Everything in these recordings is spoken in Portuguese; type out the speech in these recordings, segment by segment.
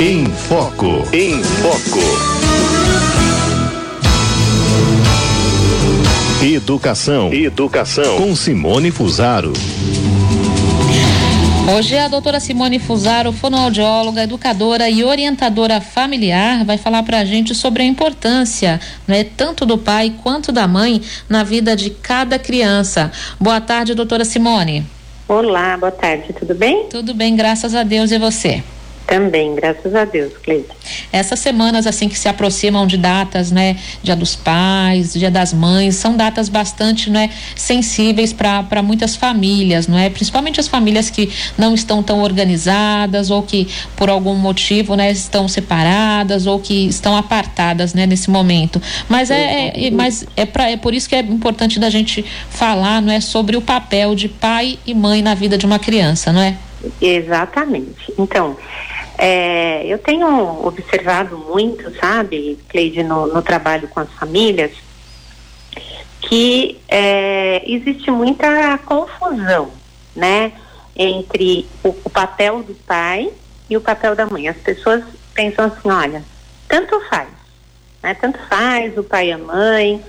Em Foco. Em Foco. Educação. Educação. Com Simone Fusaro. Hoje a doutora Simone Fusaro, fonoaudióloga, educadora e orientadora familiar, vai falar para a gente sobre a importância, né, tanto do pai quanto da mãe na vida de cada criança. Boa tarde, doutora Simone. Olá, boa tarde, tudo bem? Tudo bem, graças a Deus e você? Também, graças a Deus, Cleide. Essas semanas assim que se aproximam de datas, né, Dia dos Pais, Dia das Mães, são datas bastante, né, sensíveis para muitas famílias, não é? Principalmente as famílias que não estão tão organizadas ou que por algum motivo, né, estão separadas ou que estão apartadas, né, nesse momento. Mas é, é, é mas é para é por isso que é importante da gente falar, não é, sobre o papel de pai e mãe na vida de uma criança, não é? Exatamente. Então, é, eu tenho observado muito, sabe, Cleide, no, no trabalho com as famílias, que é, existe muita confusão, né, entre o, o, papel do pai e o papel da mãe. As pessoas pensam assim, olha, tanto faz, né, tanto faz o pai e a mãe,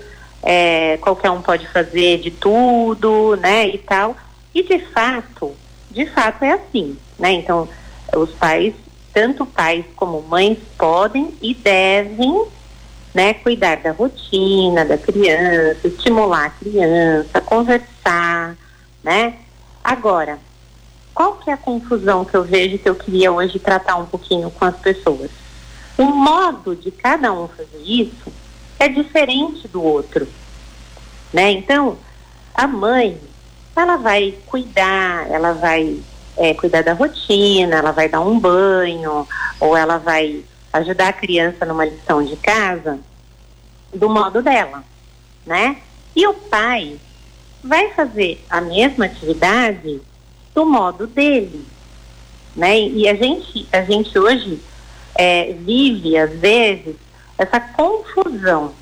é, qualquer um pode fazer de tudo, né, e tal. E de fato, de fato é assim, né? Então, os pais tanto pais como mães podem e devem né, cuidar da rotina da criança, estimular a criança, conversar, né? Agora, qual que é a confusão que eu vejo que eu queria hoje tratar um pouquinho com as pessoas? O modo de cada um fazer isso é diferente do outro, né? Então, a mãe, ela vai cuidar, ela vai é, cuidar da rotina, ela vai dar um banho, ou ela vai ajudar a criança numa lição de casa do modo dela, né? E o pai vai fazer a mesma atividade do modo dele, né? E a gente, a gente hoje é, vive às vezes essa confusão,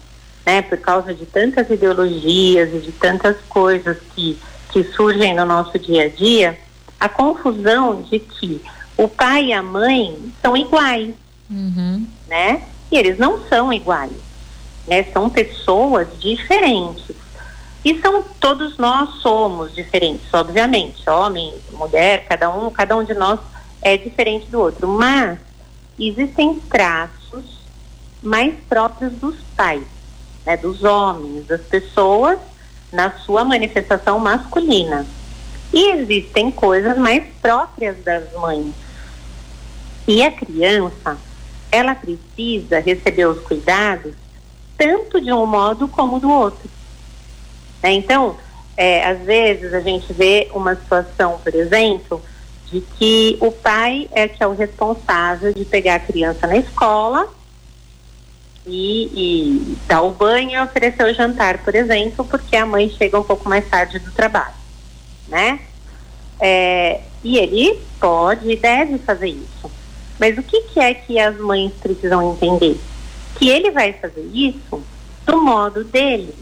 né? Por causa de tantas ideologias e de tantas coisas que que surgem no nosso dia a dia a confusão de que o pai e a mãe são iguais, uhum. né? E eles não são iguais, né? São pessoas diferentes. E são todos nós somos diferentes, obviamente, homem, mulher, cada um, cada um de nós é diferente do outro, mas existem traços mais próprios dos pais, né, dos homens, das pessoas na sua manifestação masculina. E existem coisas mais próprias das mães. E a criança, ela precisa receber os cuidados tanto de um modo como do outro. Né? Então, é, às vezes a gente vê uma situação, por exemplo, de que o pai é que é o responsável de pegar a criança na escola e, e dar o banho e oferecer o jantar, por exemplo, porque a mãe chega um pouco mais tarde do trabalho né? É, e ele pode e deve fazer isso. Mas o que, que é que as mães precisam entender? Que ele vai fazer isso do modo dele.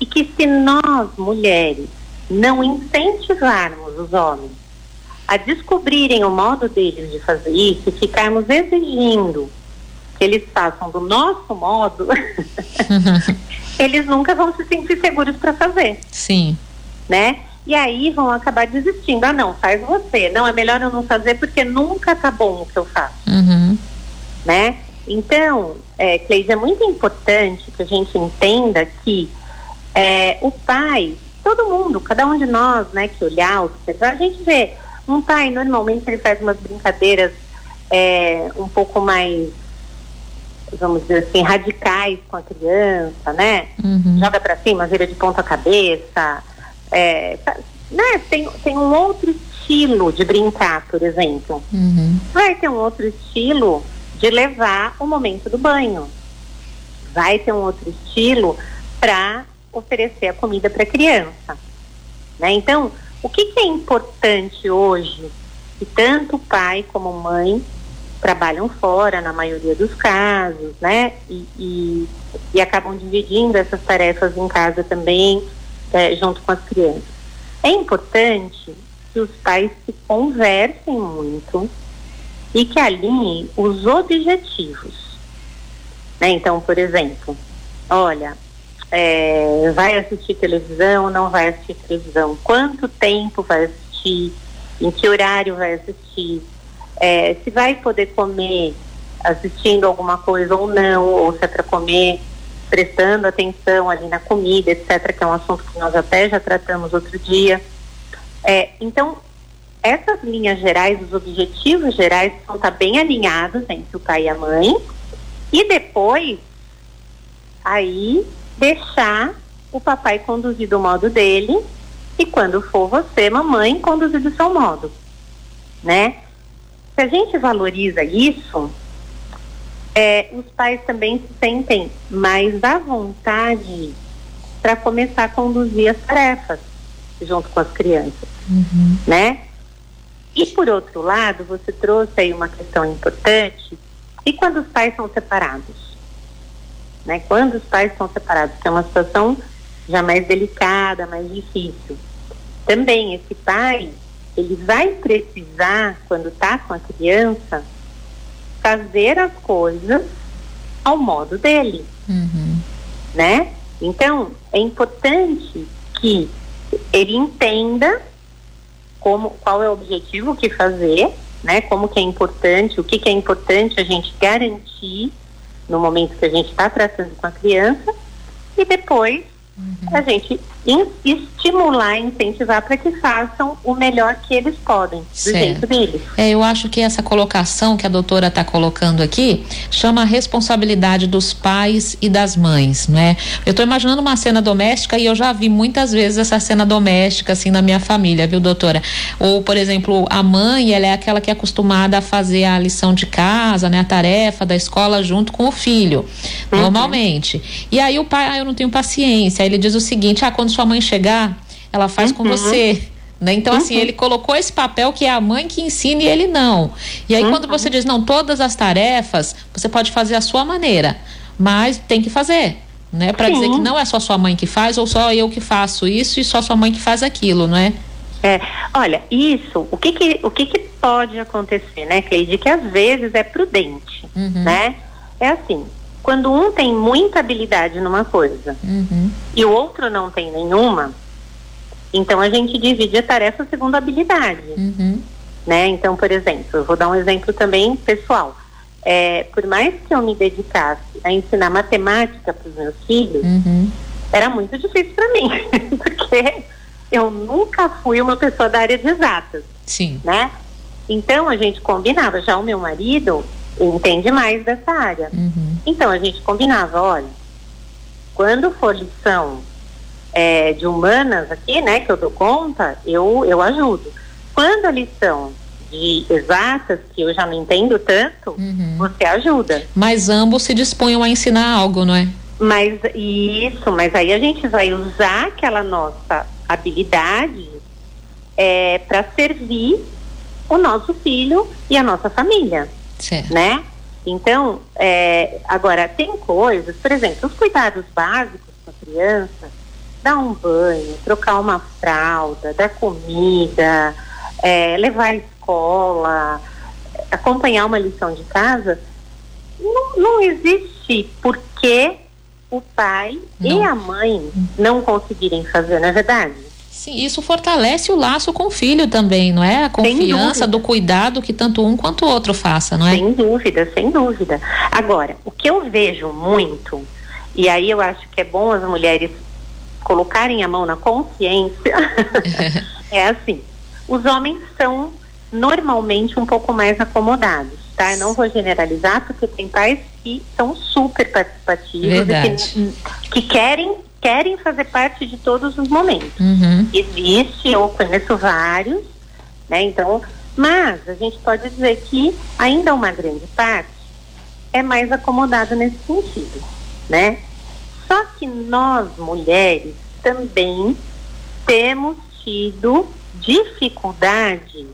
E que se nós, mulheres, não incentivarmos os homens a descobrirem o modo deles de fazer isso e ficarmos exigindo que eles façam do nosso modo, eles nunca vão se sentir seguros para fazer. Sim. Né? E aí vão acabar desistindo. Ah, não, faz você. Não, é melhor eu não fazer porque nunca tá bom o que eu faço. Uhum. Né? Então, é, Cleide, é muito importante que a gente entenda que é, o pai, todo mundo, cada um de nós, né, que olhar, observar, a gente vê um pai, normalmente ele faz umas brincadeiras é, um pouco mais, vamos dizer assim, radicais com a criança, né? Uhum. Joga para cima, vira de ponta cabeça, é, né, tem, tem um outro estilo de brincar, por exemplo. Uhum. Vai ter um outro estilo de levar o momento do banho. Vai ter um outro estilo para oferecer a comida para a criança. Né? Então, o que, que é importante hoje? Que tanto pai como mãe trabalham fora, na maioria dos casos, né? E, e, e acabam dividindo essas tarefas em casa também é, junto com as crianças. É importante que os pais se conversem muito e que alinhe os objetivos. Né? Então, por exemplo, olha, é, vai assistir televisão, não vai assistir televisão, quanto tempo vai assistir, em que horário vai assistir, é, se vai poder comer assistindo alguma coisa ou não, ou se é para comer prestando atenção ali na comida, etc., que é um assunto que nós até já tratamos outro dia. É, então, essas linhas gerais, os objetivos gerais, vão estar bem alinhados entre o pai e a mãe, e depois, aí, deixar o papai conduzir do modo dele, e quando for você, mamãe, conduzir do seu modo, né? Se a gente valoriza isso, é, os pais também se sentem mais à vontade para começar a conduzir as tarefas junto com as crianças, uhum. né? E por outro lado, você trouxe aí uma questão importante. E quando os pais são separados? Né? Quando os pais são separados, que é uma situação já mais delicada, mais difícil. Também esse pai, ele vai precisar, quando está com a criança, fazer as coisas ao modo dele, uhum. né? Então é importante que ele entenda como qual é o objetivo que fazer, né? Como que é importante, o que, que é importante a gente garantir no momento que a gente está tratando com a criança e depois uhum. a gente estimular, incentivar para que façam o melhor que eles podem, do certo. jeito deles. É, eu acho que essa colocação que a doutora está colocando aqui chama a responsabilidade dos pais e das mães, né? Eu estou imaginando uma cena doméstica e eu já vi muitas vezes essa cena doméstica assim na minha família, viu, doutora? Ou, por exemplo, a mãe, ela é aquela que é acostumada a fazer a lição de casa, né, a tarefa da escola junto com o filho, uhum. normalmente. E aí o pai, ah, eu não tenho paciência. Aí ele diz o seguinte: "Ah, quando sua mãe chegar, ela faz uhum. com você. Né? Então, assim, uhum. assim, ele colocou esse papel que é a mãe que ensina e ele não. E aí, uhum. quando você diz, não, todas as tarefas, você pode fazer a sua maneira, mas tem que fazer. Né, para dizer que não é só sua mãe que faz ou só eu que faço isso e só sua mãe que faz aquilo, não é? É, olha, isso, o que que, o que que pode acontecer, né, Cleide? Que às vezes é prudente, uhum. né? É assim, quando um tem muita habilidade numa coisa uhum. e o outro não tem nenhuma, então a gente divide a tarefa segundo a habilidade. Uhum. Né? Então, por exemplo, eu vou dar um exemplo também pessoal. É, por mais que eu me dedicasse a ensinar matemática para os meus filhos, uhum. era muito difícil para mim, porque eu nunca fui uma pessoa da área de exatas. Sim. Né? Então a gente combinava. Já o meu marido, entende mais dessa área. Uhum. Então a gente combinava, olha, quando for lição é, de humanas aqui, né, que eu dou conta, eu, eu ajudo. Quando a lição de exatas, que eu já não entendo tanto, uhum. você ajuda. Mas ambos se disponham a ensinar algo, não é? Mas isso, mas aí a gente vai usar aquela nossa habilidade é, para servir o nosso filho e a nossa família. Certo. Né? Então, é, agora, tem coisas, por exemplo, os cuidados básicos com a criança, dar um banho, trocar uma fralda, dar comida, é, levar à escola, acompanhar uma lição de casa, não, não existe por que o pai não. e a mãe não conseguirem fazer, não é verdade? Sim, isso fortalece o laço com o filho também, não é? A confiança do cuidado que tanto um quanto o outro faça, não é? Sem dúvida, sem dúvida. Agora, o que eu vejo muito, e aí eu acho que é bom as mulheres colocarem a mão na consciência, é assim, os homens são normalmente um pouco mais acomodados, tá? Eu não vou generalizar, porque tem pais que são super participativos e que, que querem querem fazer parte de todos os momentos. Uhum. Existe, eu conheço vários, né? Então, mas a gente pode dizer que ainda uma grande parte é mais acomodada nesse sentido, né? Só que nós mulheres também temos tido dificuldade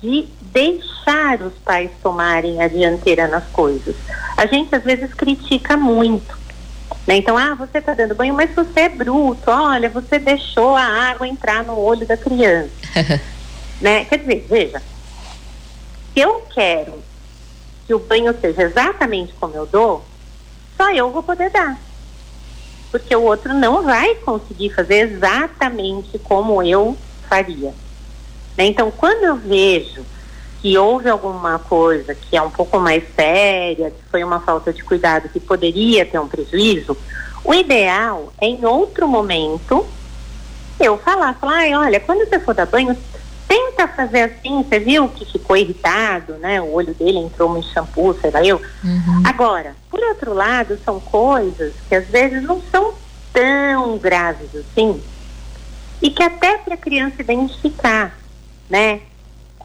de deixar os pais tomarem a dianteira nas coisas. A gente às vezes critica muito né? Então, ah, você está dando banho, mas você é bruto. Olha, você deixou a água entrar no olho da criança. né? Quer dizer, veja, se eu quero que o banho seja exatamente como eu dou, só eu vou poder dar. Porque o outro não vai conseguir fazer exatamente como eu faria. Né? Então, quando eu vejo que houve alguma coisa que é um pouco mais séria, que foi uma falta de cuidado que poderia ter um prejuízo, o ideal é em outro momento eu falar, falar, olha, quando você for dar banho, tenta fazer assim, você viu que ficou irritado, né? O olho dele entrou no shampoo, sei lá eu. Uhum. Agora, por outro lado, são coisas que às vezes não são tão graves assim e que até para a criança identificar, né?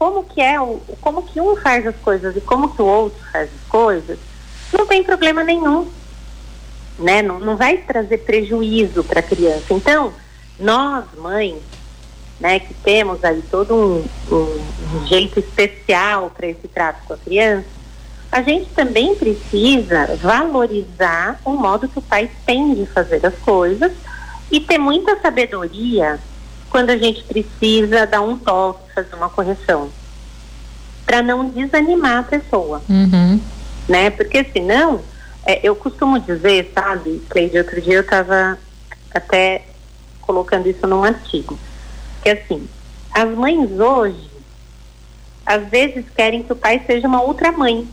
Como que é como que um faz as coisas e como que o outro faz as coisas, não tem problema nenhum, né? Não, não vai trazer prejuízo para a criança. Então, nós mães né, que temos aí todo um, um jeito especial para esse trato com a criança, a gente também precisa valorizar o modo que o pai tem de fazer as coisas e ter muita sabedoria quando a gente precisa dar um toque, fazer uma correção, para não desanimar a pessoa, uhum. né? Porque senão, é, eu costumo dizer, sabe, Cleide, outro dia eu estava até colocando isso num artigo que assim, as mães hoje, às vezes querem que o pai seja uma outra mãe.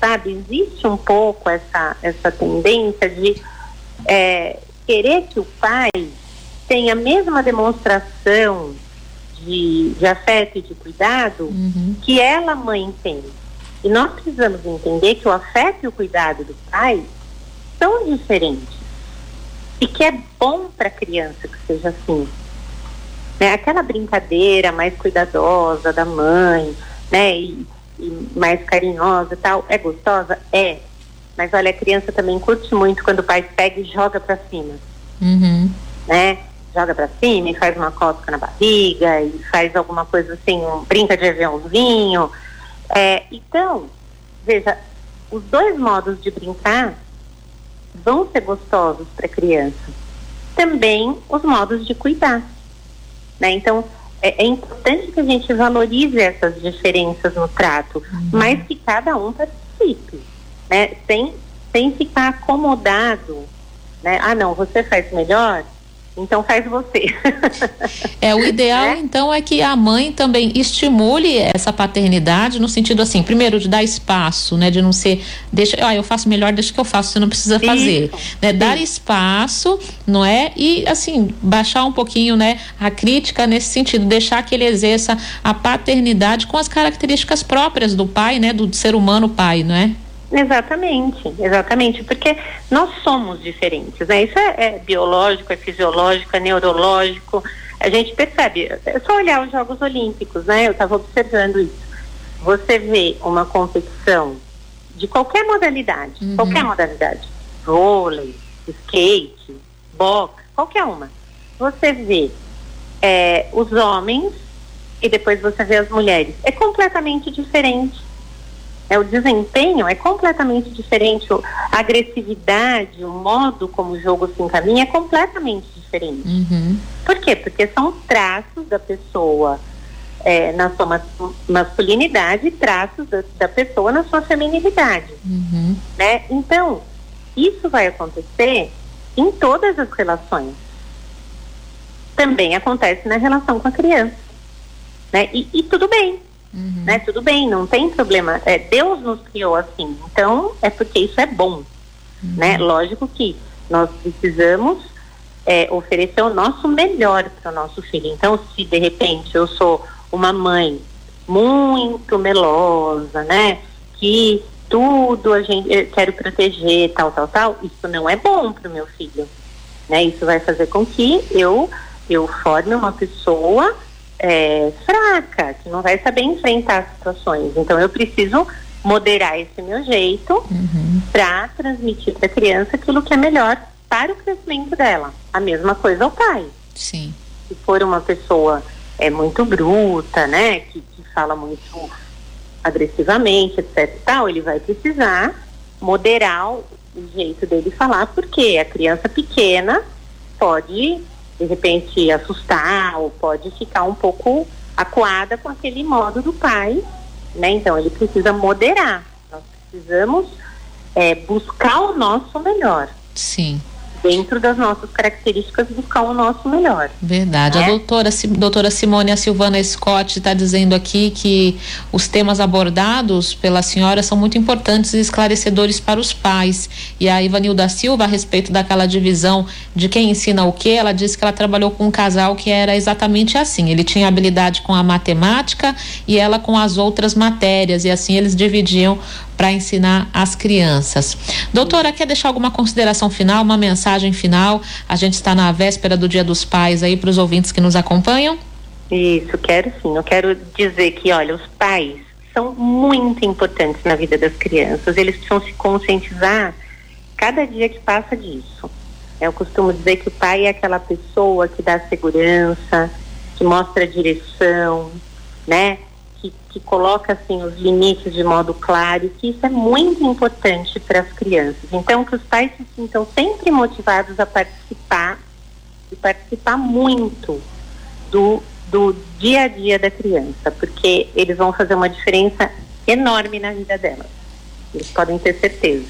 Sabe, existe um pouco essa, essa tendência de é, querer que o pai tenha a mesma demonstração de, de afeto e de cuidado uhum. que ela, mãe, tem. E nós precisamos entender que o afeto e o cuidado do pai são diferentes e que é bom para a criança que seja assim. Né? Aquela brincadeira mais cuidadosa da mãe, né? E, e mais carinhosa e tal, é gostosa? É. Mas olha, a criança também curte muito quando o pai pega e joga para cima. Uhum. Né? Joga para cima e faz uma cosca na barriga e faz alguma coisa assim, um, brinca de aviãozinho. É, então, veja, os dois modos de brincar vão ser gostosos para a criança. Também os modos de cuidar. Né? Então, é, é, importante que a gente valorize essas diferenças no trato, uhum. mas que cada um participe, né? sem, sem ficar acomodado. Né? Ah, não, você faz melhor, então faz você. é, o ideal é? então é que a mãe também estimule essa paternidade no sentido assim, primeiro de dar espaço, né, de não ser, deixa, ah, eu faço melhor, deixa que eu faço, você não precisa fazer, Isso. né, dar espaço, não é? E assim, baixar um pouquinho, né, a crítica nesse sentido, deixar que ele exerça a paternidade com as características próprias do pai, né, do ser humano pai, não é? Exatamente, exatamente, porque nós somos diferentes, né? Isso é, é, biológico, é fisiológico, é neurológico. A gente percebe, é só olhar os Jogos Olímpicos, né? Eu estava observando isso. Você vê uma competição de qualquer modalidade, uhum. qualquer modalidade, vôlei, skate, boxe, qualquer uma. Você vê é, os homens e depois você vê as mulheres. É completamente diferente é, o desempenho é completamente diferente, a agressividade, o modo como o jogo se encaminha é completamente diferente. Uhum. Por quê? Porque são traços da pessoa é, na sua masculinidade e traços da, da, pessoa na sua feminilidade. Uhum. Né? Então, isso vai acontecer em todas as relações. Também acontece na relação com a criança. Né? E, e tudo bem, Uhum. Né? Tudo bem, não tem problema. É, Deus nos criou assim, então é porque isso é bom. Uhum. Né? Lógico que nós precisamos é, oferecer o nosso melhor para o nosso filho. Então, se de repente eu sou uma mãe muito melosa, né? Que tudo a gente eu quero proteger, tal, tal, tal, isso não é bom para o meu filho. Né? Isso vai fazer com que eu eu forme uma pessoa é, fraca, que não vai saber enfrentar as situações. Então eu preciso moderar esse meu jeito uhum. para transmitir para a criança aquilo que é melhor para o crescimento dela. A mesma coisa ao pai. Sim. Se for uma pessoa é muito bruta, né, que, que fala muito agressivamente, etc. Tal, ele vai precisar moderar o, o jeito dele falar, porque a criança pequena pode de repente assustar ou pode ficar um pouco acuada com aquele modo do pai, né? Então ele precisa moderar. Nós precisamos é, buscar o nosso melhor. Sim dentro das nossas características, buscar o nosso melhor. Verdade. Né? A doutora, doutora Simone a Silvana Scott está dizendo aqui que os temas abordados pela senhora são muito importantes e esclarecedores para os pais. E a Ivanilda Silva, a respeito daquela divisão de quem ensina o que, ela disse que ela trabalhou com um casal que era exatamente assim. Ele tinha habilidade com a matemática e ela com as outras matérias, e assim eles dividiam para ensinar as crianças. Doutora, quer deixar alguma consideração final, uma mensagem final? A gente está na véspera do Dia dos Pais aí para os ouvintes que nos acompanham. Isso, quero sim. Eu quero dizer que, olha, os pais são muito importantes na vida das crianças. Eles precisam se conscientizar cada dia que passa disso. Eu costumo dizer que o pai é aquela pessoa que dá segurança, que mostra direção, né? Que, que coloca assim os limites de modo claro e que isso é muito importante para as crianças. Então que os pais se sintam sempre motivados a participar e participar muito do, do dia a dia da criança, porque eles vão fazer uma diferença enorme na vida delas. Eles podem ter certeza.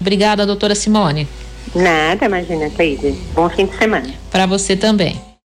Obrigada, doutora Simone. Nada, imagina, Thaís. Bom fim de semana. Para você também.